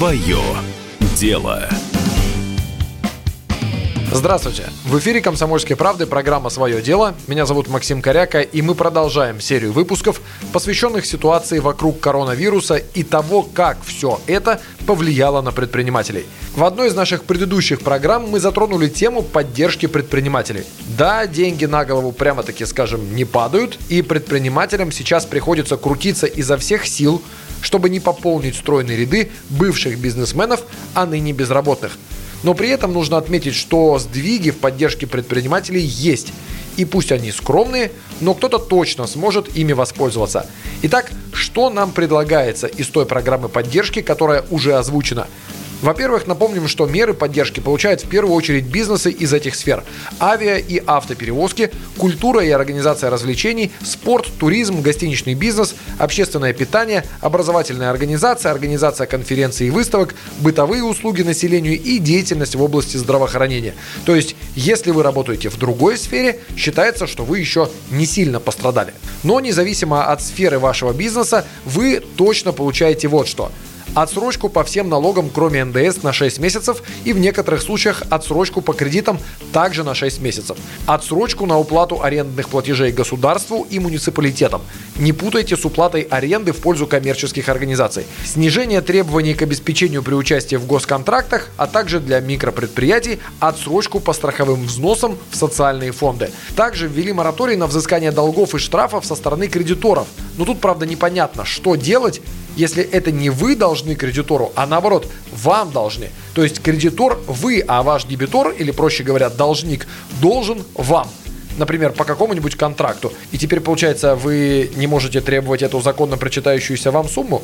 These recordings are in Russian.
Свое дело. Здравствуйте! В эфире «Комсомольской правды» программа «Свое дело». Меня зовут Максим Коряка, и мы продолжаем серию выпусков, посвященных ситуации вокруг коронавируса и того, как все это повлияло на предпринимателей. В одной из наших предыдущих программ мы затронули тему поддержки предпринимателей. Да, деньги на голову прямо-таки, скажем, не падают, и предпринимателям сейчас приходится крутиться изо всех сил, чтобы не пополнить стройные ряды бывших бизнесменов, а ныне безработных – но при этом нужно отметить, что сдвиги в поддержке предпринимателей есть. И пусть они скромные, но кто-то точно сможет ими воспользоваться. Итак, что нам предлагается из той программы поддержки, которая уже озвучена? Во-первых, напомним, что меры поддержки получают в первую очередь бизнесы из этих сфер. Авиа и автоперевозки, культура и организация развлечений, спорт, туризм, гостиничный бизнес, общественное питание, образовательная организация, организация конференций и выставок, бытовые услуги населению и деятельность в области здравоохранения. То есть, если вы работаете в другой сфере, считается, что вы еще не сильно пострадали. Но независимо от сферы вашего бизнеса, вы точно получаете вот что – отсрочку по всем налогам, кроме НДС, на 6 месяцев и в некоторых случаях отсрочку по кредитам также на 6 месяцев. Отсрочку на уплату арендных платежей государству и муниципалитетам. Не путайте с уплатой аренды в пользу коммерческих организаций. Снижение требований к обеспечению при участии в госконтрактах, а также для микропредприятий отсрочку по страховым взносам в социальные фонды. Также ввели мораторий на взыскание долгов и штрафов со стороны кредиторов. Но тут, правда, непонятно, что делать, если это не вы должны кредитору, а наоборот, вам должны. То есть кредитор вы, а ваш дебитор, или проще говоря, должник, должен вам например, по какому-нибудь контракту, и теперь, получается, вы не можете требовать эту законно прочитающуюся вам сумму?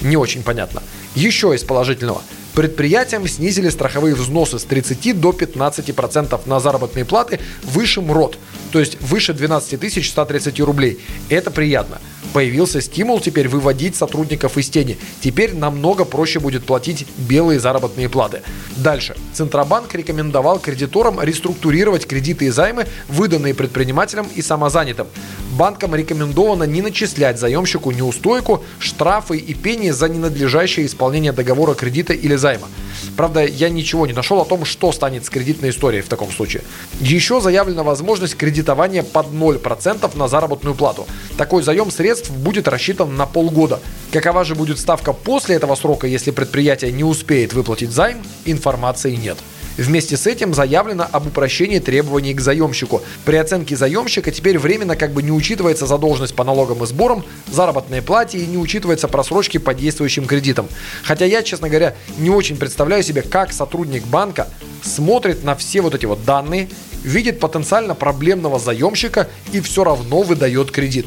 Не очень понятно. Еще из положительного. Предприятиям снизили страховые взносы с 30 до 15% на заработные платы выше МРОД, то есть выше 12 130 рублей. Это приятно. Появился стимул теперь выводить сотрудников из тени. Теперь намного проще будет платить белые заработные платы. Дальше. Центробанк рекомендовал кредиторам реструктурировать кредиты и займы, выданные предпринимателям и самозанятым. Банкам рекомендовано не начислять заемщику неустойку, штрафы и пени за ненадлежащее исполнение договора кредита или займа. Правда, я ничего не нашел о том, что станет с кредитной историей в таком случае. Еще заявлена возможность кредитования под 0% на заработную плату. Такой заем средств будет рассчитан на полгода. Какова же будет ставка после этого срока, если предприятие не успеет выплатить займ, информации нет. Вместе с этим заявлено об упрощении требований к заемщику. При оценке заемщика теперь временно как бы не учитывается задолженность по налогам и сборам, заработной плате и не учитывается просрочки по действующим кредитам. Хотя я, честно говоря, не очень представляю себе, как сотрудник банка смотрит на все вот эти вот данные, видит потенциально проблемного заемщика и все равно выдает кредит.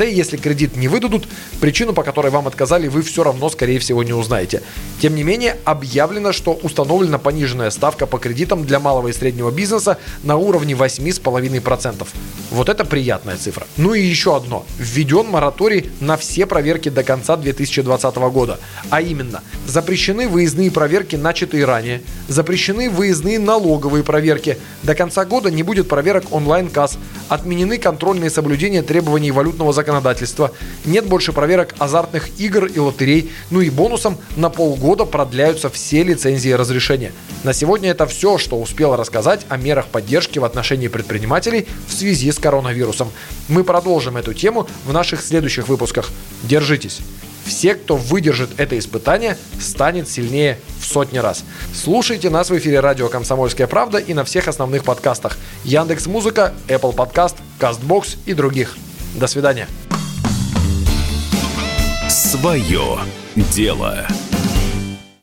Да и если кредит не выдадут, причину, по которой вам отказали, вы все равно, скорее всего, не узнаете. Тем не менее, объявлено, что установлена пониженная ставка по кредитам для малого и среднего бизнеса на уровне 8,5%. Вот это приятная цифра. Ну и еще одно. Введен мораторий на все проверки до конца 2020 года. А именно, запрещены выездные проверки, начатые ранее, запрещены выездные налоговые проверки. До конца года не будет проверок онлайн-касс, отменены контрольные соблюдения требований валютного законодательства законодательства, нет больше проверок азартных игр и лотерей, ну и бонусом на полгода продляются все лицензии и разрешения. На сегодня это все, что успел рассказать о мерах поддержки в отношении предпринимателей в связи с коронавирусом. Мы продолжим эту тему в наших следующих выпусках. Держитесь! Все, кто выдержит это испытание, станет сильнее в сотни раз. Слушайте нас в эфире радио «Комсомольская правда» и на всех основных подкастах. Яндекс Музыка, Apple Podcast, CastBox и других. До свидания. Свое дело.